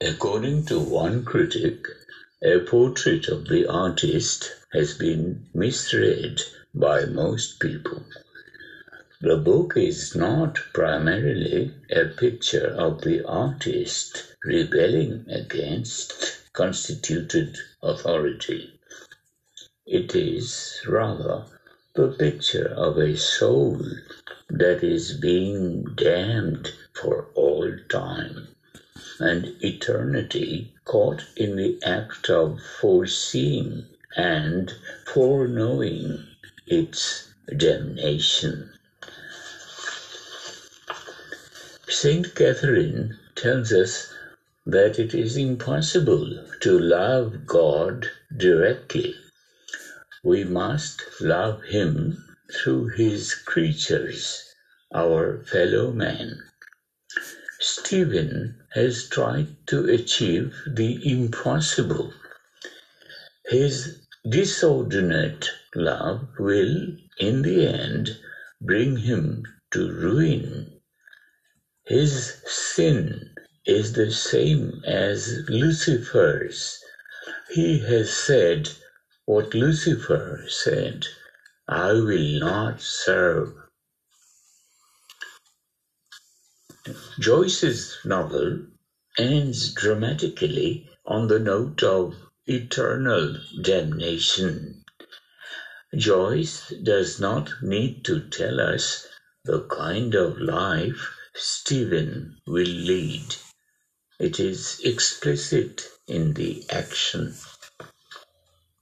According to one critic, a portrait of the artist has been misread by most people. The book is not primarily a picture of the artist rebelling against constituted authority. It is rather the picture of a soul that is being damned for all time and eternity caught in the act of foreseeing and foreknowing its damnation. Saint Catherine tells us that it is impossible to love God directly. We must love Him through His creatures, our fellow men. Stephen has tried to achieve the impossible. His disordinate love will, in the end, bring him to ruin. His sin is the same as Lucifer's. He has said what Lucifer said I will not serve Joyce's novel ends dramatically on the note of eternal damnation. Joyce does not need to tell us the kind of life Stephen will lead. It is explicit in the action.